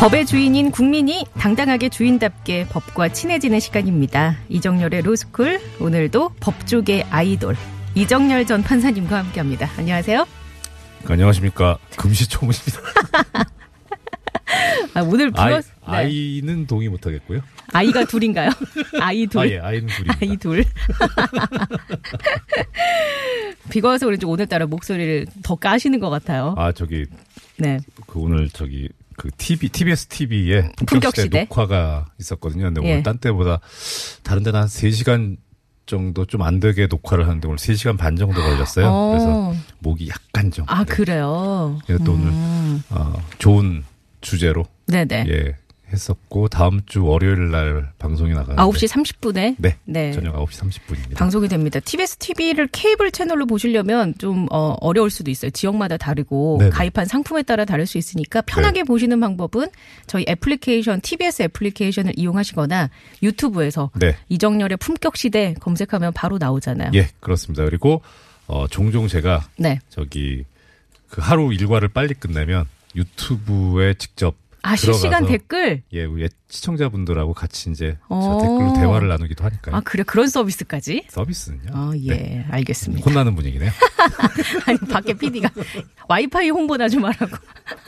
법의 주인인 국민이 당당하게 주인답게 법과 친해지는 시간입니다. 이정열의 로스쿨 오늘도 법조계 아이돌 이정열 전 판사님과 함께합니다. 안녕하세요. 안녕하십니까 금시초문입니다. 아, 오늘 아이, 불렀 네. 아이는 동의 못하겠고요. 아이가 둘인가요? 아이 둘. 아 예, 아이는 둘입니다. 아이 둘. 비가 와서 그런지 오늘따라 목소리를 더 까시는 것 같아요. 아 저기 네. 그 오늘 저기 그 TV TBS TV에 품격시대. 녹화가 있었거든요. 근데 예. 오늘 딴 때보다 다른 데는 한 3시간 정도 좀 안 되게 녹화를 하는데 오늘 3시간 반 정도 걸렸어요. 어. 그래서 목이 약간 좀 아, 네. 그래요? 그래서 또 오늘 음. 어, 좋은 주제로 네네. 예 했었고 다음 주 월요일 날 방송이 나가는데 9시 30분에 네, 네. 저녁 9시 30분입니다. 방송이 됩니다. TBS TV를 케이블 채널로 보시려면 좀 어, 어려울 수도 있어요. 지역마다 다르고 네네. 가입한 상품에 따라 다를 수 있으니까 편하게 보시는 방법은 저희 애플리케이션 TBS 애플리케이션을 이용하시거나 유튜브에서 네. 이정열의 품격 시대 검색하면 바로 나오잖아요. 예, 그렇습니다. 그리고 어 종종 제가 네. 저기 그 하루 일과를 빨리 끝내면 유튜브에 직접 아 실시간 댓글. 예, 우리 시청자분들하고 같이 이제 어. 저 댓글로 대화를 나누기도 하니까요. 아 그래 그런 서비스까지? 서비스는요. 아 예 네. 알겠습니다. 혼나는 분위기네요. 아니 밖에 PD가 와이파이 홍보나 좀 하라고.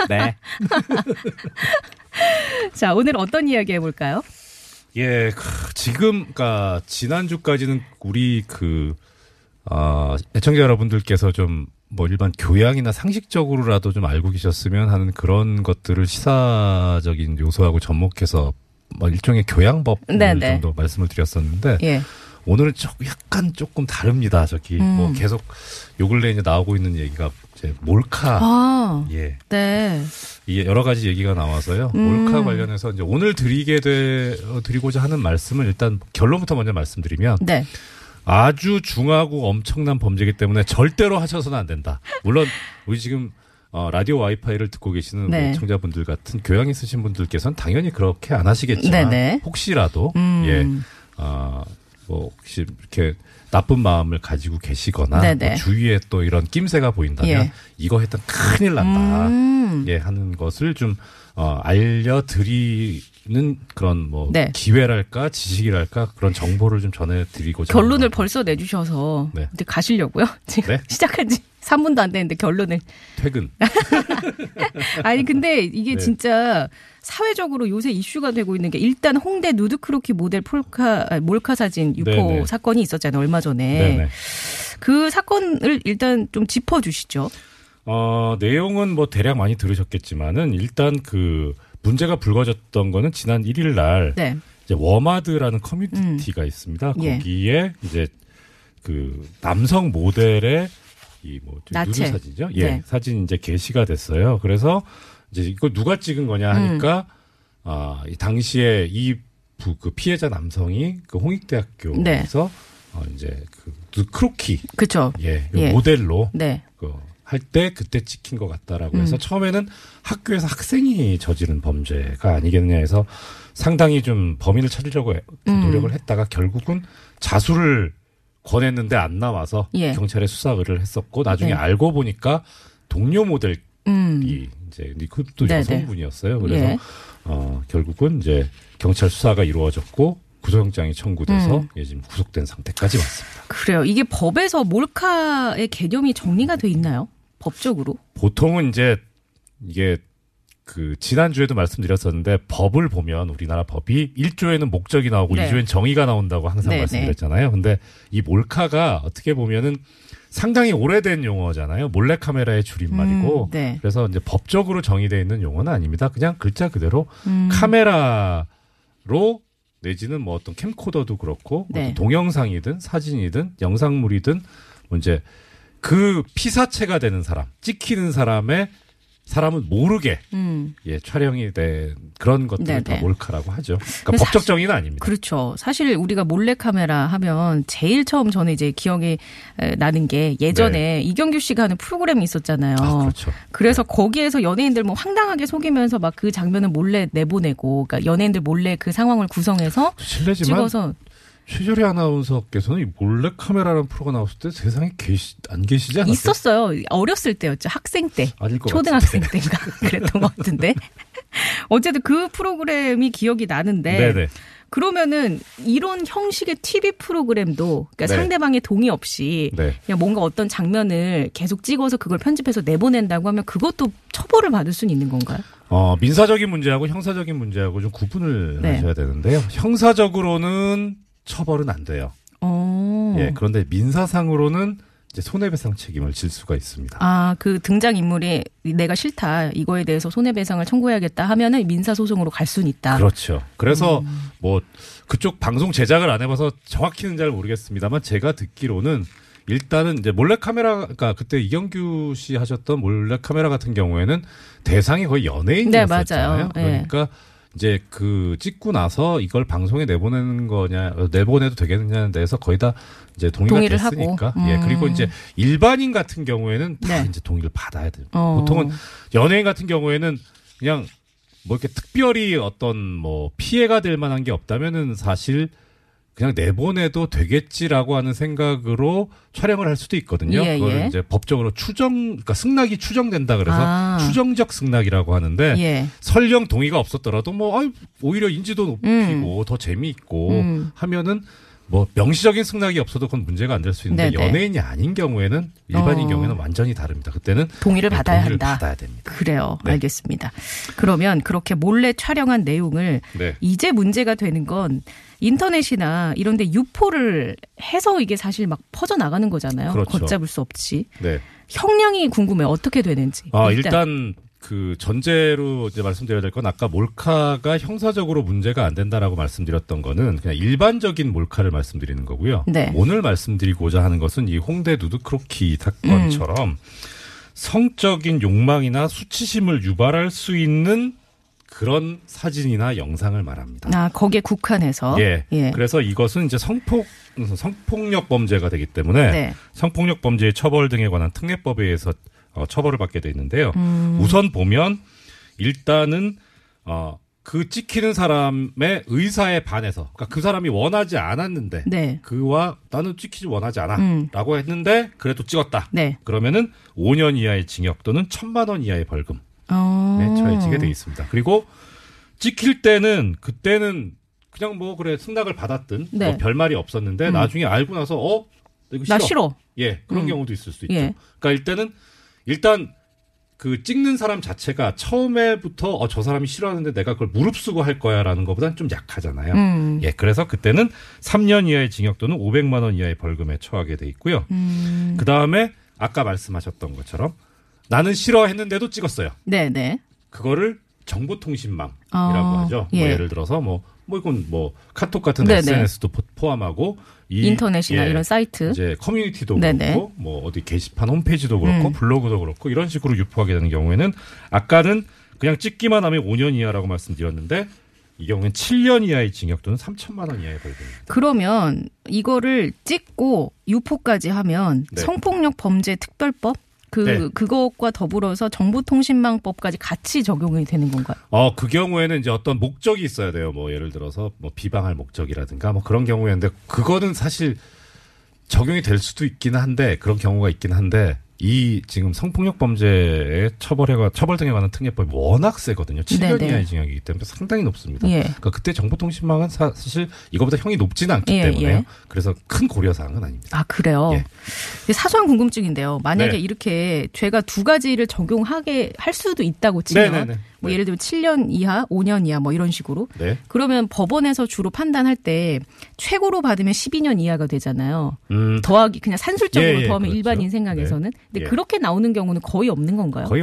네. 자 오늘 어떤 이야기 해볼까요? 예, 크, 지금 그니까 지난주까지는 우리 그 아, 애청자 여러분들께서 좀 뭐 일반 교양이나 상식적으로라도 좀 알고 계셨으면 하는 그런 것들을 시사적인 요소하고 접목해서 뭐 일종의 교양법 네네. 정도 말씀을 드렸었는데 예. 오늘은 조, 약간 조금 다릅니다. 저기 음. 뭐 계속 요 근래 이제 나오고 있는 얘기가 이제 몰카 아 예. 네. 이게 여러 가지 얘기가 나와서요. 음. 몰카 관련해서 이제 오늘 드리게 돼 어, 드리고자 하는 말씀을 일단 결론부터 먼저 말씀드리면 네. 아주 중하고 엄청난 범죄이기 때문에 절대로 하셔서는 안 된다. 물론 우리 지금 어, 라디오 와이파이를 듣고 계시는 네. 청자분들 같은 교양 있으신 분들께서는 당연히 그렇게 안 하시겠지만 네네. 혹시라도 음. 예, 어, 뭐 혹시 이렇게 나쁜 마음을 가지고 계시거나 네네. 뭐 주위에 또 이런 낌새가 보인다면 예. 이거 했던 큰일 난다. 음. 예, 하는 것을 좀, 어, 알려드리는 그런 뭐, 네. 기회랄까, 지식이랄까, 그런 정보를 좀 전해드리고자. 결론을 벌써 내주셔서 네. 이제 가시려고요. 지금 네? 시작한 지 3분도 안 됐는데 결론을. 퇴근. 아니 근데 이게 네. 진짜 사회적으로 요새 이슈가 되고 있는 게 일단 홍대 누드크로키 모델 폴카 아, 몰카 사진 유포 네네. 사건이 있었잖아요 얼마 전에 네네. 그 사건을 일단 좀 짚어주시죠. 어, 내용은 뭐 대략 많이 들으셨겠지만은 일단 그 문제가 불거졌던 거는 지난 1일 날 네, 이제 워마드라는 커뮤니티가 있습니다. 예. 거기에 이제 그 남성 모델의 이뭐. 누드 사진이죠. 예. 네. 사진이 이제 게시가 됐어요. 그래서 이제 이거 누가 찍은 거냐 하니까 음. 아, 이 당시에 이 부, 그 피해자 남성이 그 홍익대학교에서 네. 어, 이제 그 크로키 그렇죠. 예, 요 예. 모델로 네, 그 할때 그때 찍힌 것 같다라고 음. 해서 처음에는 학교에서 학생이 저지른 범죄가 아니겠느냐 해서 상당히 좀 범인을 찾으려고 해- 음. 노력을 했다가 결국은 자수를 권했는데 안 나와서 예. 경찰에 수사 의뢰를 했었고 나중에 네. 알고 보니까 동료 모델이 음, 이제 그것도 네네. 여성분이었어요. 그래서 예. 어 결국은 이제 경찰 수사가 이루어졌고 구속영장이 청구돼서 음. 예, 지금 구속된 상태까지 왔습니다. 그래요. 이게 법에서 몰카의 개념이 정리가 돼 있나요? 법적으로? 보통은 이제 이게 그 지난주에도 말씀드렸었는데 법을 보면 우리나라 법이 1조에는 목적이 나오고 네. 2조엔 정의가 나온다고 항상 네, 말씀드렸잖아요. 근데 이 몰카가 어떻게 보면은 상당히 오래된 용어잖아요. 몰래카메라의 줄임말이고. 음, 네. 그래서 이제 법적으로 정의되어 있는 용어는 아닙니다. 그냥 글자 그대로 음. 카메라로 내지는 뭐 어떤 캠코더도 그렇고 네. 어떤 동영상이든 사진이든 영상물이든 뭐 이제 그 피사체가 되는 사람, 찍히는 사람의 사람은 모르게 음. 예, 촬영이 된 그런 것들을 네네. 다 몰카라고 하죠. 그러니까 법적 정의는 아닙니다. 그렇죠. 사실 우리가 몰래 카메라 하면 제일 처음 저는 이제 기억이 에, 나는 게 예전에 이경규 씨가 하는 프로그램이 있었잖아요. 네. 아, 그렇죠. 그래서 거기에서 연예인들 뭐 황당하게 속이면서 막 그 장면을 몰래 내보내고, 그러니까 연예인들 몰래 그 상황을 구성해서 실례지만 찍어서 최철희 아나운서께서는 이 몰래 카메라라는 프로가 나왔을 때 세상에 계시 안 계시지 않았어요? 있었어요. 어렸을 때였죠. 학생 때. 아닐 것 초등학생 같은데. 때인가 그랬던 것 같은데. 어쨌든 그 프로그램이 기억이 나는데 네네. 그러면은 이런 형식의 TV 프로그램도 그러니까 네. 상대방의 동의 없이 네. 그냥 뭔가 어떤 장면을 계속 찍어서 그걸 편집해서 내보낸다고 하면 그것도 처벌을 받을 수는 있는 건가요? 어, 민사적인 문제하고 형사적인 문제하고 좀 구분을 네. 하셔야 되는데요. 형사적으로는 처벌은 안 돼요. 어. 예, 그런데 민사상으로는 이제 손해배상 책임을 질 수가 있습니다. 아, 그 등장 인물이 내가 싫다. 이거에 대해서 손해배상을 청구해야겠다 하면은 민사 소송으로 갈 수는 있다. 그렇죠. 그래서 음. 뭐 그쪽 방송 제작을 안 해봐서 정확히는 잘 모르겠습니다만 제가 듣기로는 일단은 이제 몰래 카메라, 그러니까 그때 이경규 씨 하셨던 몰래 카메라 같은 경우에는 대상이 거의 네, 연예인이었잖아요. 맞아요. 예. 그러니까 이제 그 찍고 나서 이걸 방송에 내보내는 거냐, 어, 내보내도 되겠느냐에 대해서 거의 다 이제 동의가 됐으니까. 하고. 예. 음. 그리고 이제 일반인 같은 경우에는 다 네. 이제 동의를 받아야 돼요. 어. 보통은 연예인 같은 경우에는 그냥 뭐 이렇게 특별히 어떤 뭐 피해가 될 만한 게 없다면은 사실 그냥 내보내도 되겠지라고 하는 생각으로 촬영을 할 수도 있거든요. 예, 그걸 예. 이제 법적으로 추정, 그러니까 승낙이 추정된다 그래서 아. 추정적 승낙이라고 하는데 예. 설령 동의가 없었더라도 뭐 아유, 오히려 인지도 높이고 더 재미있고 음. 하면은 뭐 명시적인 승낙이 없어도 그건 문제가 안 될 수 있는데 네네. 연예인이 아닌 경우에는 일반인 어. 경우에는 완전히 다릅니다. 그때는 동의를 네, 받아야 동의를 한다. 받아야 됩니다. 그래요. 네. 알겠습니다. 그러면 그렇게 몰래 촬영한 내용을 네. 이제 문제가 되는 건 인터넷이나 이런 데 유포를 해서 이게 사실 막 퍼져 나가는 거잖아요. 그렇죠. 걷잡을 수 없이. 네. 형량이 궁금해. 요 어떻게 되는지. 아, 일단 그 전제로 이제 말씀드려야 될 건 아까 몰카가 형사적으로 문제가 안 된다라고 말씀드렸던 거는 그냥 일반적인 몰카를 말씀드리는 거고요. 네. 오늘 말씀드리고자 하는 것은 이 홍대 누드 크로키 사건처럼 음. 성적인 욕망이나 수치심을 유발할 수 있는 그런 사진이나 영상을 말합니다. 아, 거기에 국한해서. 예. 예. 그래서 이것은 이제 성폭 성폭력 범죄가 되기 때문에 네. 성폭력 범죄의 처벌 등에 관한 특례법에 의해서 어, 처벌을 받게 돼 있는데요. 음. 우선 보면 일단은 어, 그 찍히는 사람의 의사에 반해서 그러니까 그 사람이 원하지 않았는데 네. 그와 나는 찍히지 원하지 음. 않아라고 했는데 그래도 찍었다. 네. 그러면은 5년 이하의 징역 또는 1천만 원 이하의 벌금에 어. 처해지게 돼 있습니다. 그리고 찍힐 때는 그때는 그냥 뭐 그래 승낙을 받았든 네. 뭐 별말이 없었는데 음. 나중에 알고 나서 어 이거 나 싫어. 예, 그런 음. 경우도 있을 수 있죠. 예. 그러니까 일단은 일단 그 찍는 사람 자체가 처음에부터 어, 저 사람이 싫어하는데 내가 그걸 무릅쓰고 할 거야라는 것보다는 좀 약하잖아요. 음. 예, 그래서 그때는 3년 이하의 징역 또는 500만 원 이하의 벌금에 처하게 돼 있고요. 음. 그 다음에 아까 말씀하셨던 것처럼 나는 싫어했는데도 찍었어요. 네, 네. 그거를 정보통신망이라고 어, 하죠. 예. 뭐 예를 들어서 뭐, 뭐 이건 뭐 카톡 같은 네네. SNS도 포함하고 이 인터넷이나 예, 이런 사이트. 이제 커뮤니티도 네네. 그렇고 뭐 어디 게시판 홈페이지도 그렇고 음. 블로그도 그렇고 이런 식으로 유포하게 되는 경우에는 아까는 그냥 찍기만 하면 5년 이하라고 말씀드렸는데 이 경우는 7년 이하의 징역 또는 3천만 원 이하의 벌금입니다. 그러면 이거를 찍고 유포까지 하면 네. 성폭력 범죄 특별법 그 네. 그것과 더불어서 정보통신망법까지 같이 적용이 되는 건가요? 어, 그 경우에는 이제 어떤 목적이 있어야 돼요. 뭐 예를 들어서 뭐 비방할 목적이라든가 뭐 그런 경우였는데 그거는 사실 적용이 될 수도 있긴 한데 그런 경우가 있긴 한데 이 지금 성폭력 범죄의 처벌에 관 처벌 등에 관한 특례법이 워낙 세거든요. 7년 네네. 이하의 징역이기 때문에 상당히 높습니다. 예. 그러니까 그때 정보통신망은 사, 실 이거보다 형이 높지는 않기 예, 때문에요. 예. 그래서 큰 고려 사항은 아닙니다. 아 그래요. 예. 사소한 궁금증인데요. 만약에 네. 이렇게 죄가 두 가지를 적용하게 할 수도 있다고 치면 네네네. 뭐 네. 예를 들면 7년 이하, 5년 이하 뭐 이런 식으로 네. 그러면 법원에서 주로 판단할 때 최고로 받으면 12년 이하가 되잖아요. 음, 더하기 그냥 산술적으로 예, 예, 더하면 그렇죠. 일반인 생각에서는. 근데 예. 그렇게 나오는 경우는 거의 없는 건가요? 거의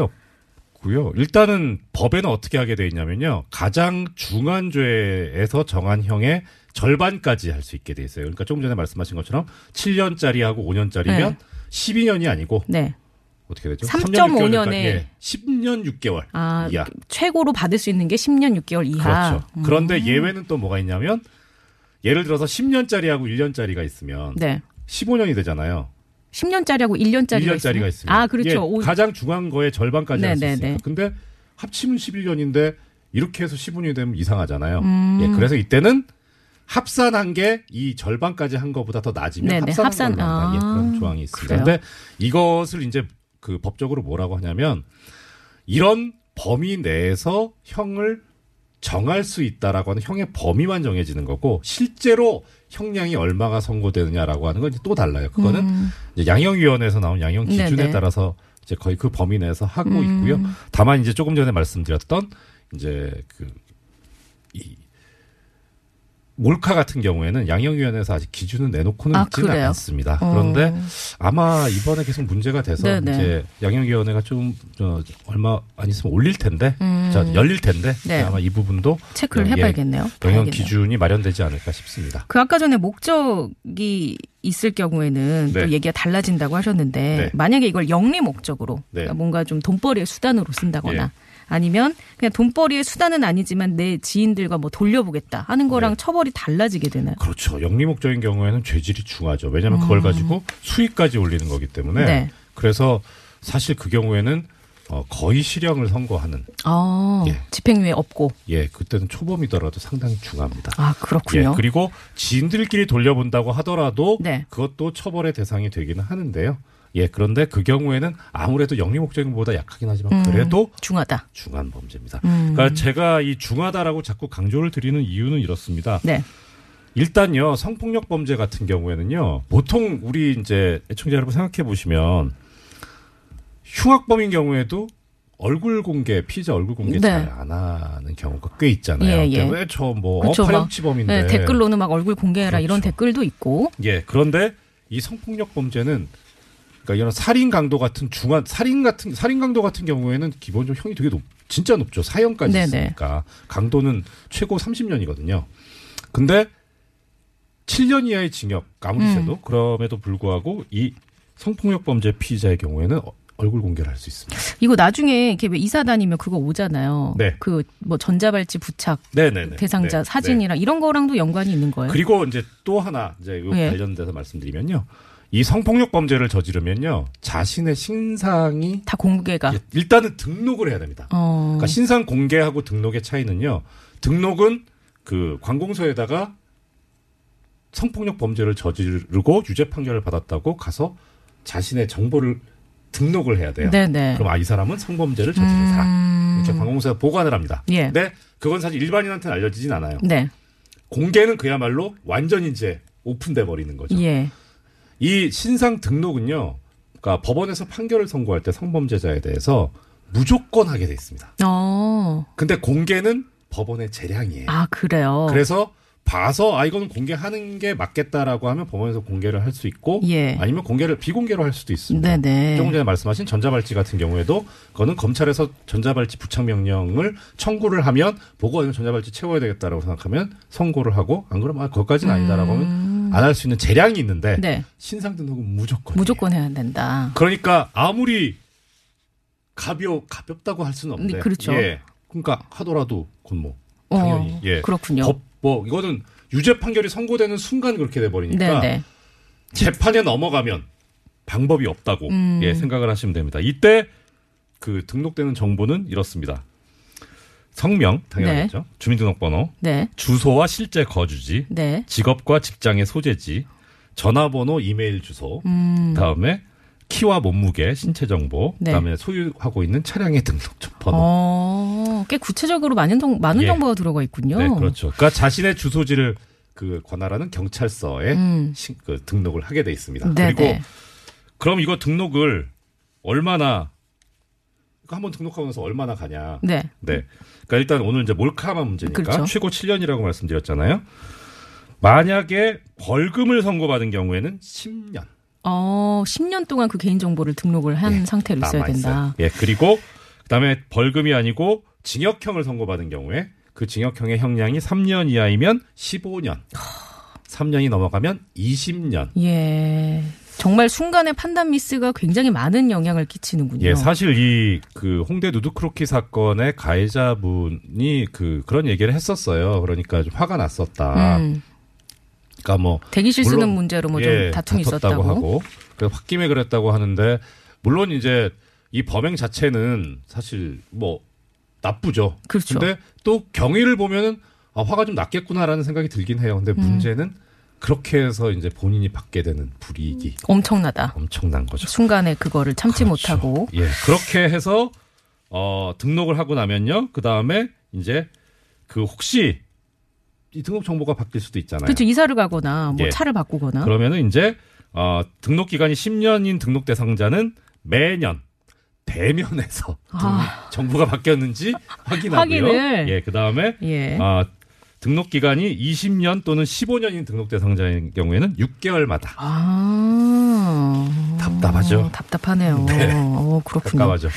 있고요. 일단은 법에는 어떻게 하게 돼 있냐면요. 가장 중한 죄에서 정한 형의 절반까지 할 수 있게 돼 있어요. 그러니까 조금 전에 말씀하신 것처럼 7년짜리하고 5년짜리면 네. 12년이 아니고 네. 어떻게 되죠? 3.5 3.5 년에 10년 6개월 아, 이하. 최고로 받을 수 있는 게 10년 6개월 이하. 그렇죠. 음. 그런데 예외는 또 뭐가 있냐면 예를 들어서 10년짜리하고 1년짜리가 있으면 네. 15년이 되잖아요. 10년짜리하고 1년짜리가 1년짜리가 있으면. 아, 그렇죠. 예, 오- 가장 중요한 거에 절반까지 할수 네, 네, 있으니까. 네. 근데 합치면 11년인데 이렇게 해서 15년이 되면 이상하잖아요. 음. 예, 그래서 이때는 합산한 게 이 절반까지 한 것보다 더 낮으면 네, 네. 합산한 합산. 걸로 한다. 예, 아, 그런 조항이 있습니다. 근데 이것을 이제 그 법적으로 뭐라고 하냐면 이런 범위 내에서 형을 정할 수 있다라고 하는 형의 범위만 정해지는 거고 실제로 형량이 얼마가 선고되느냐라고 하는 건 또 달라요. 그거는 음. 이제 양형위원회에서 나온 양형 기준에 네네. 따라서 이제 거의 그 범위 내에서 하고 음. 있고요. 다만 이제 조금 전에 말씀드렸던 이제 그이 몰카 같은 경우에는 양형위원회에서 아직 기준을 내놓고는 아, 있지는 그래요? 않습니다. 어. 그런데 아마 이번에 계속 문제가 돼서 네네. 이제 양형위원회가 좀 저, 얼마 안 있으면 올릴 텐데, 음. 자, 열릴 텐데 네. 아마 이 부분도 체크를 예, 해봐야겠네요. 봐야겠네요. 기준이 마련되지 않을까 싶습니다. 그 아까 전에 목적이 있을 경우에는 네. 또 얘기가 달라진다고 하셨는데 네. 만약에 이걸 영리 목적으로 네. 그러니까 뭔가 좀 돈벌이의 수단으로 쓴다거나 예. 아니면 그냥 돈벌이의 수단은 아니지만 내 지인들과 뭐 돌려보겠다 하는 거랑 네. 처벌이 달라지게 되나요? 그렇죠. 영리 목적인 경우에는 죄질이 중하죠. 왜냐하면 그걸 가지고 수익까지 올리는 거기 때문에. 음. 네. 그래서 사실 그 경우에는 어, 거의 실형을 선고하는 아, 예. 집행유예 없고. 예 그때는 초범이더라도 상당히 중합니다. 아, 그렇군요. 예, 그리고 지인들끼리 돌려본다고 하더라도 네. 그것도 처벌의 대상이 되기는 하는데요. 예, 그런데 그 경우에는 아무래도 영리 목적인보다 약하긴 하지만 음, 그래도 중하다. 중한 범죄입니다. 음. 그러니까 제가 이 중하다라고 자꾸 강조를 드리는 이유는 이렇습니다. 네. 일단요 성폭력 범죄 같은 경우에는요 보통 우리 이제 애청자 여러분 생각해 보시면 흉악범인 경우에도 얼굴 공개 피의자 얼굴 공개 네. 잘안 하는 경우가 꽤 있잖아요. 예, 예. 왜저뭐 그쵸, 막, 파렴치범인데 네, 댓글로는 막 얼굴 공개해라 이런 그렇죠. 댓글도 있고. 예 그런데 이 성폭력 범죄는 그러니까 이런 살인 강도 같은 중한 살인 같은 살인 강도 같은 경우에는 기본적으로 형이 되게 높 진짜 높죠 사형까지 네네. 있으니까 강도는 최고 30년이거든요. 근데 7년 이하의 징역 아무리 음. 세도 그럼에도 불구하고 이 성폭력 범죄 피의자의 경우에는 어- 얼굴 공개를 할 수 있습니다. 이거 나중에 이렇게 왜 이사 다니면 그거 오잖아요. 네. 그 뭐 전자발찌 부착 네네네. 대상자 네, 네. 사진이랑 이런 거랑도 연관이 있는 거예요. 그리고 이제 또 하나 이제 이 예. 관련돼서 말씀드리면요. 이 성폭력 범죄를 저지르면요 자신의 신상이 다 공개가. 예, 일단은 등록을 해야 됩니다. 어. 그러니까 신상 공개하고 등록의 차이는요. 등록은 그 관공서에다가 성폭력 범죄를 저지르고 유죄 판결을 받았다고 가서 자신의 정보를 등록을 해야 돼요. 네네. 그럼 아 이 사람은 성범죄를 저지른 사람 음. 이렇게 관공서에 보관을 합니다. 예. 근데 그건 사실 일반인한테는 알려지진 않아요. 네. 공개는 그야말로 완전 이제 오픈돼 버리는 거죠. 예. 이 신상 등록은요. 그러니까 법원에서 판결을 선고할 때 성범죄자에 대해서 무조건 하게 돼 있습니다. 어. 근데 공개는 법원의 재량이에요. 아 그래요. 그래서 봐서 아 이거는 공개하는 게 맞겠다라고 하면 법원에서 공개를 할 수 있고 예. 아니면 공개를 비공개로 할 수도 있습니다. 네네. 조금 전에 말씀하신 전자발찌 같은 경우에도 그거는 검찰에서 전자발찌 부착 명령을 청구를 하면 보고 아니면 전자발찌 채워야 되겠다라고 생각하면 선고를 하고 안 그러면 아 그것까지는 아니다라고 하면 안 할 수 있는 재량이 있는데 음. 네. 신상 등록은 무조건 무조건 해야 된다. 그러니까 아무리 가벼 가볍다고 할 수는 없는데 네, 그렇죠. 예. 그러니까 하더라도 그건 뭐 어, 당연히 예. 그렇군요. 법, 뭐 이거는 유죄 판결이 선고되는 순간 그렇게 돼 버리니까 네네. 재판에 넘어가면 방법이 없다고 음. 예, 생각을 하시면 됩니다. 이때 그 등록되는 정보는 이렇습니다. 성명 당연하겠죠. 주민등록번호, 네. 주소와 실제 거주지, 네. 직업과 직장의 소재지, 전화번호, 이메일 주소, 음. 다음에 키와 몸무게, 신체 정보, 네. 그다음에 소유하고 있는 차량의 등록증 번호. 어, 꽤 구체적으로 많은, 정, 많은 예. 정보가 들어가 있군요. 네, 그렇죠. 그러니까 자신의 주소지를 그 관할하는 경찰서에 음. 신- 그 등록을 하게 돼 있습니다. 네네. 그리고 그럼 이거 등록을 얼마나 한 번 등록하고 나서 얼마나 가냐? 네. 네. 그러니까 일단 오늘 이제 몰카만 문제니까 그렇죠. 최고 7년이라고 말씀드렸잖아요. 만약에 벌금을 선고받은 경우에는 10년 어, 10년 동안 그 개인 정보를 등록을 한 예, 상태로 있어야 된다. 있어요. 예, 그리고 그다음에 벌금이 아니고 징역형을 선고받은 경우에 그 징역형의 형량이 3년 이하이면 15년. 3년이 넘어가면 20년. 예. 정말 순간의 판단 미스가 굉장히 많은 영향을 끼치는군요. 예, 사실 이 그 홍대 누드크로키 사건의 가해자분이 그 그런 얘기를 했었어요. 그러니까 좀 화가 났었다. 음, 그러니까 뭐 대기실 쓰는 물론, 문제로 뭐좀 예, 다툼이 있었다고. 하고 그래서 홧김에 그랬다고 하는데 물론 이제 이 범행 자체는 사실 뭐 나쁘죠. 그렇죠. 근데 또 경위를 보면은 아, 화가 좀 났겠구나라는 생각이 들긴 해요. 근데 음. 문제는 그렇게 해서 이제 본인이 받게 되는 불이익이 엄청나다. 엄청난 거죠. 순간에 그거를 참지 그렇죠. 못하고. 예, 그렇게 해서 어 등록을 하고 나면요. 그 다음에 이제 그 혹시 이 등록 정보가 바뀔 수도 있잖아요. 그렇죠. 이사를 가거나 뭐 예. 차를 바꾸거나. 그러면은 이제 어 등록 기간이 10년인 등록 대상자는 매년 대면에서 아. 정보가 바뀌었는지 확인하고요. 확인을. 예, 그 다음에 예. 아 등록 기간이 20년 또는 15년인 등록 대상자인 경우에는 6개월마다 아. 답답하죠? 답답하네요. 네. 어, 그렇군요. 가까워져.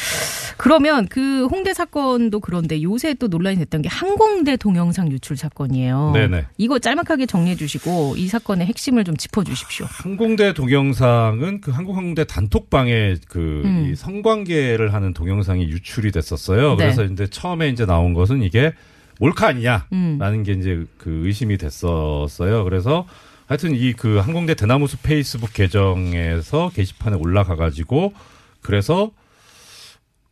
그러면 그 홍대 사건도 그런데 요새 또 논란이 됐던 게 항공대 동영상 유출 사건이에요. 네네. 이거 짤막하게 정리해 주시고 이 사건의 핵심을 좀 짚어 주십시오. 항공대 동영상은 그 한국항공대 단톡방에 그 음. 이 성관계를 하는 동영상이 유출이 됐었어요. 네. 그래서 이제 처음에 이제 나온 것은 이게 몰카 아니냐라는 음. 게 이제 그 의심이 됐었어요. 그래서 하여튼 이 그 항공대 대나무숲 페이스북 계정에서 게시판에 올라가 가지고 그래서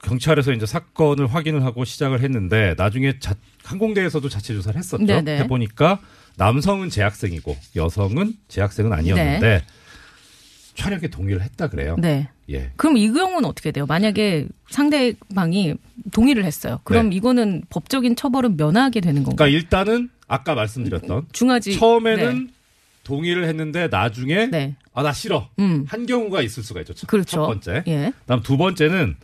경찰에서 이제 사건을 확인을 하고 시작을 했는데 나중에 자, 항공대에서도 자체 조사를 했었죠. 네네. 해보니까 남성은 재학생이고 여성은 재학생은 아니었는데 촬영에 동의를 했다 그래요. 네. 예. 그럼 이 경우는 어떻게 돼요? 만약에 상대방이 동의를 했어요. 그럼 네. 이거는 법적인 처벌은 면하게 되는 건가요? 그러니까 일단은 아까 말씀드렸던 중하지. 처음에는 동의를 했는데 나중에 네. 네. 아나 싫어 음. 한 경우가 있을 수가 있죠. 첫, 그렇죠. 첫 번째. 예. 그다음 두 번째는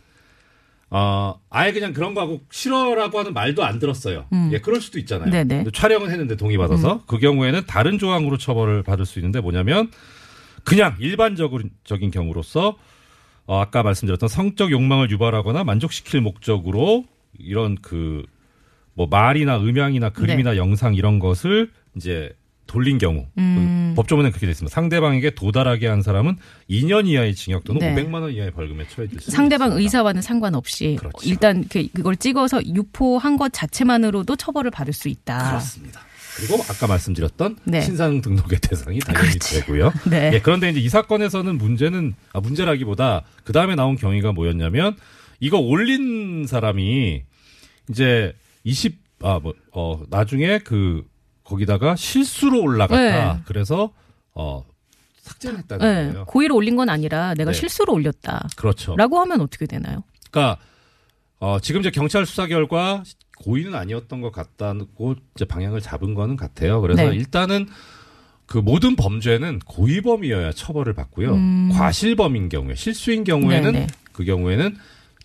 어 아예 그냥 그런 거 하고 싫어라고 하는 말도 안 들었어요. 음. 예, 그럴 수도 있잖아요. 네네. 근데 촬영은 했는데 동의 받아서 음. 그 경우에는 다른 조항으로 처벌을 받을 수 있는데 뭐냐면 그냥 일반적인 경우로서 어, 아까 말씀드렸던 성적 욕망을 유발하거나 만족시킬 목적으로 이런 그 뭐 말이나 음향이나 그림이나 영상 이런 것을 이제 돌린 경우 네. 음. 그 법조문에 그렇게 돼 있습니다. 상대방에게 도달하게 한 사람은 2년 이하의 징역 또는 네. 500만 원 이하의 벌금에 처해질 수 상대방 있습니다. 의사와는 상관없이 그렇죠. 일단 그- 그걸 찍어서 유포한 것 자체만으로도 처벌을 받을 수 있다. 그렇습니다. 그리고 아까 말씀드렸던 네. 신상 등록의 대상이 당연히 그렇지. 되고요. 네. 예, 그런데 이제 이 사건에서는 문제는 아, 문제라기보다 그 다음에 나온 경위가 뭐였냐면 이거 올린 사람이 이제 20 아 뭐 어 나중에 그 거기다가 실수로 올라갔다. 네. 그래서 어 삭제를 했다는 네. 거예요. 고의로 올린 건 아니라 내가 네. 실수로 올렸다. 그렇죠. 라고 하면 어떻게 되나요? 그러니까 어, 지금 이제 경찰 수사 결과 고의는 아니었던 것 같다고 이제 방향을 잡은 거는 같아요. 그래서 네. 일단은 그 모든 범죄는 고의범이어야 처벌을 받고요. 음. 과실범인 경우에 실수인 경우에는 네네. 그 경우에는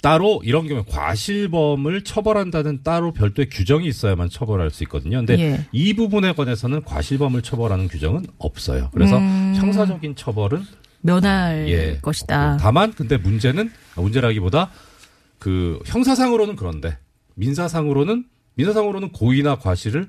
따로 이런 경우에 과실범을 처벌한다는 따로 별도의 규정이 있어야만 처벌할 수 있거든요. 근데 예. 이 부분에 관해서는 과실범을 처벌하는 규정은 없어요. 그래서 음. 형사적인 처벌은 면할 예, 것이다. 다만 근데 문제는 문제라기보다 그 형사상으로는 그런데 민사상으로는 민사상으로는 고의나 과실을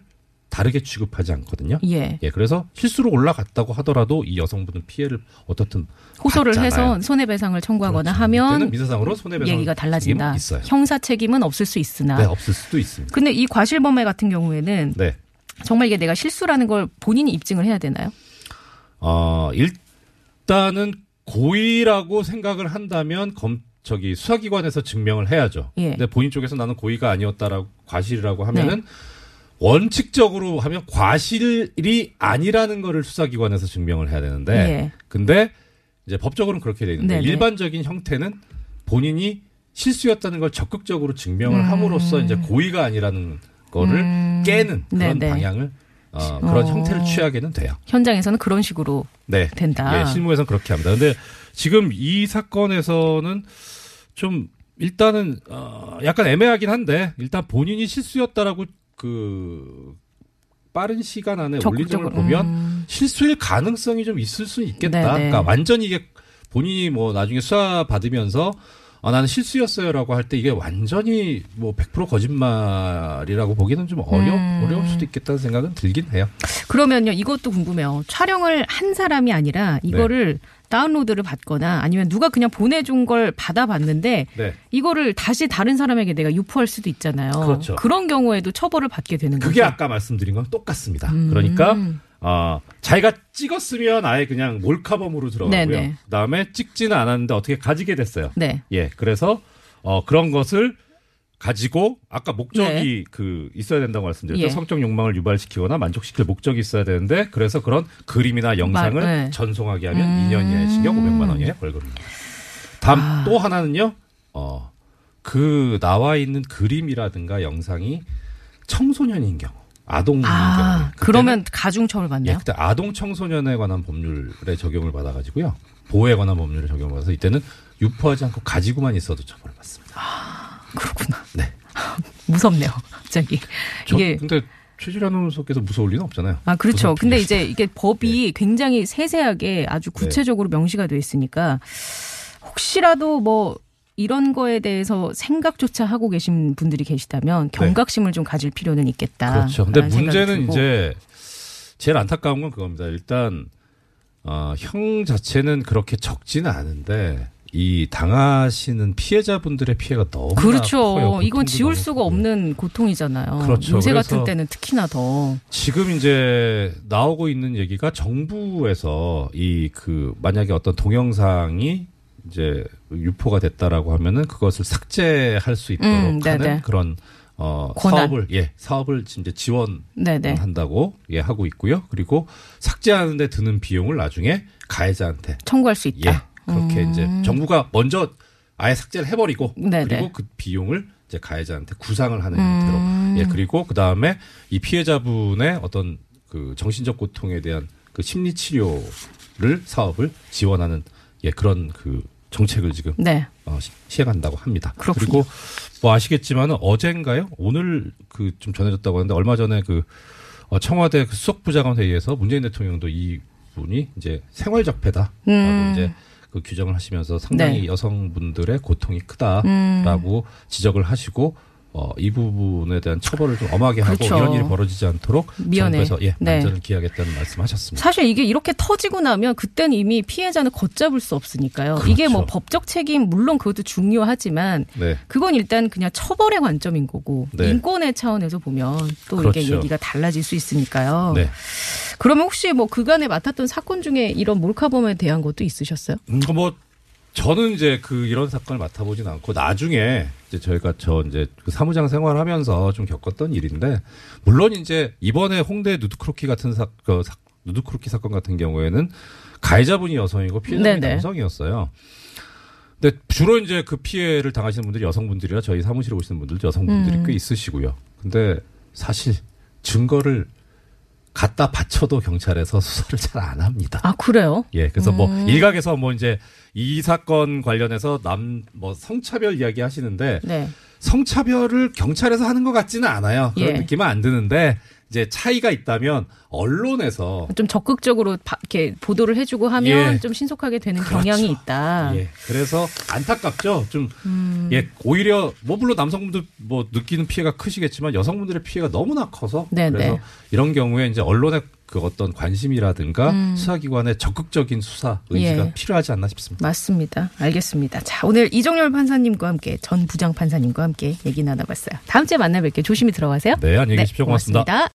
다르게 취급하지 않거든요. 예. 예, 그래서 실수로 올라갔다고 하더라도 이 여성분은 피해를 어떻든 호소를 받잖아요. 해서 손해배상을 청구하거나 그렇죠. 하면 민사상으로 손해배상 얘기가 달라진다. 책임은 있어요. 형사 책임은 없을 수 있으나. 네, 없을 수도 있습니다. 근데 이 과실범죄 같은 경우에는 네, 정말 이게 내가 실수라는 걸 본인이 입증을 해야 되나요? 어 일단은 고의라고 생각을 한다면 검 저기 수사기관에서 증명을 해야죠. 예. 근데 본인 쪽에서 나는 고의가 아니었다라고 과실이라고 하면은 원칙적으로 하면 과실이 아니라는 거를 수사기관에서 증명을 해야 되는데 예. 근데 이제 법적으로는 그렇게 돼 있는데 네네. 일반적인 형태는 본인이 실수였다는 걸 적극적으로 증명을 함으로써 이제 고의가 아니라는 거를 음. 깨는 그런 네네. 방향을 어, 그런 어. 형태를 취하게는 돼요. 현장에서는 그런 식으로 네. 된다. 예, 실무에서는 그렇게 합니다. 근데 지금 이 사건에서는 좀 일단은 어 약간 애매하긴 한데 일단 본인이 실수였다라고 그 빠른 시간 안에 올린 점을 적극적으로. 보면 음. 실수일 가능성이 좀 있을 수 있겠다. 네네. 그러니까 완전히 이게 본인이 뭐 나중에 수사 받으면서 아, 나는 실수였어요라고 할 때 이게 완전히 뭐 100% 거짓말이라고 보기는 좀 어려 음. 어려울 수도 있겠다는 생각은 들긴 해요. 그러면요, 이것도 궁금해요. 촬영을 한 사람이 아니라 이거를 네. 다운로드를 받거나 아니면 누가 그냥 보내준 걸 받아봤는데 네. 이거를 다시 다른 사람에게 내가 유포할 수도 있잖아요. 그렇죠. 런 경우에도 처벌을 받게 되는 그게 거죠. 아까 말씀드린 건 똑같습니다. 음. 그러니까 아 자기가 찍었으면 아예 그냥 몰카범으로 들어가고요. 네네. 그다음에 찍지는 않았는데 어떻게 가지게 됐어요. 네. 예, 그래서 어 그런 것을 가지고 아까 목적이 그 있어야 된다고 말씀드렸죠. 예. 성적 욕망을 유발시키거나 만족시킬 목적이 있어야 되는데 그래서 그런 그림이나 영상을 말, 네. 전송하게 하면 음. 2년 이하의 징역 500만 원 이하의 벌금입니다. 다음 또 하나는요. 어. 그 나와 있는 그림이라든가 영상이 청소년인 경우, 아동인 경우. 아, 그때는 그러면 가중처벌 예, 받네요. 그때 아동 청소년에 관한 법률에 적용을 받아가지고요. 보호에 관한 법률에 적용을 받아서 이때는 유포하지 않고 가지고만 있어도 처벌을 받습니다. 그렇구나. 네. 무섭네요. 갑자기. 저, 이게 근데 최질 아나운서께서 무서울 리는 없잖아요. 아, 그렇죠. 근데. 이제 이게 법이 굉장히 세세하게 아주 네. 구체적으로 명시가 돼 있으니까 혹시라도 뭐 이런 거에 대해서 생각조차 하고 계신 분들이 계시다면 경각심을 좀 가질 필요는 있겠다. 네. 그렇죠. 근데 문제는 들고. 이제 제일 안타까운 건 그겁니다. 일단 어, 형 자체는 그렇게 적지는 않은데 이 당하시는 피해자분들의 피해가 너무 그렇죠. 이건 지울 수가 없는 고통이잖아요. 그렇죠. 요새 같은 때는 특히나 더. 지금 이제 나오고 있는 얘기가 정부에서 이 그 만약에 어떤 동영상이 이제 유포가 됐다라고 하면은 그것을 삭제할 수 있도록 음, 네네. 하는 그런 어 권한. 사업을 예 사업을 이제 지원 네네. 한다고 예 하고 있고요. 그리고 삭제하는데 드는 비용을 나중에 가해자한테 청구할 수 있다. 예 그렇게 음. 이제 정부가 먼저 아예 삭제를 해버리고 네네. 그리고 그 비용을 이제 가해자한테 구상을 하는 음. 형태로 예 그리고 그 다음에 이 피해자분의 어떤 그 정신적 고통에 대한 그 심리 치료를 사업을 지원하는 예 그런 그 정책을 지금 네. 어, 시- 시행한다고 합니다. 그렇군요. 리고 뭐 아시겠지만은 어젠가요? 오늘 그 좀 전해졌다고 하는데 얼마 전에 그 어, 청와대 그 수석부장관 회의에서 문재인 대통령도 이 분이 이제 생활적 배다라고 음. 이제 그 규정을 하시면서 상당히 네. 여성분들의 고통이 크다라고 음. 지적을 하시고 어, 이 부분에 대한 처벌을 좀 엄하게 하고 그렇죠. 이런 일이 벌어지지 않도록 미연에. 정부에서 예, 네. 만전을 기하겠다는 말씀하셨습니다. 사실 이게 이렇게 터지고 나면 그때는 이미 피해자는 걷잡을 수 없으니까요. 이게 뭐 그렇죠. 법적 책임 물론 그것도 중요하지만 네. 그건 일단 그냥 처벌의 관점인 거고 네. 인권의 차원에서 보면 또 이게 그렇죠. 얘기가 달라질 수 있으니까요. 네. 그러면 혹시 뭐 그간에 맡았던 사건 중에 이런 몰카범에 대한 것도 있으셨어요? 음, 뭐 저는 이제 그 이런 사건을 맡아보진 않고 나중에 이제 저희가 저 이제 그 사무장 생활하면서 좀 겪었던 일인데 물론 이제 이번에 홍대 누드크로키 같은 사, 그 사- 누드크로키 사건 같은 경우에는 가해자분이 여성이고 피해자분이 네네. 남성이었어요. 근데 주로 이제 그 피해를 당하시는 분들이 여성분들이라 저희 사무실에 오시는 분들도 여성분들이 음. 꽤 있으시고요. 근데 사실 증거를 갖다 바쳐도 경찰에서 수사를 잘 안 합니다. 아 그래요? 예, 그래서 뭐 음. 일각에서 뭐 이제 이 사건 관련해서 남 뭐 성차별 이야기 하시는데 네. 성차별을 경찰에서 하는 것 같지는 않아요. 그런 예. 느낌은 안 드는데 이제 차이가 있다면 언론에서 좀 적극적으로 바- 이렇게 보도를 해주고 하면 예. 좀 신속하게 되는 그렇죠. 경향이 있다. 예, 그래서 안타깝죠. 좀 음. 예, 오히려 뭐 물론 남성분들 뭐 느끼는 피해가 크시겠지만 여성분들의 피해가 너무나 커서 네네. 그래서 이런 경우에 이제 언론의 그 어떤 관심이라든가 음. 수사기관의 적극적인 수사 의지가 예. 필요하지 않나 싶습니다. 맞습니다. 알겠습니다. 자, 오늘 이정열 판사님과 함께 전 부장 판사님과 함께 얘기 나눠봤어요. 다음 주에 만나 뵐게요. 조심히 들어가세요. 네, 안녕히 계십시오. 고맙습니다. 고맙습니다.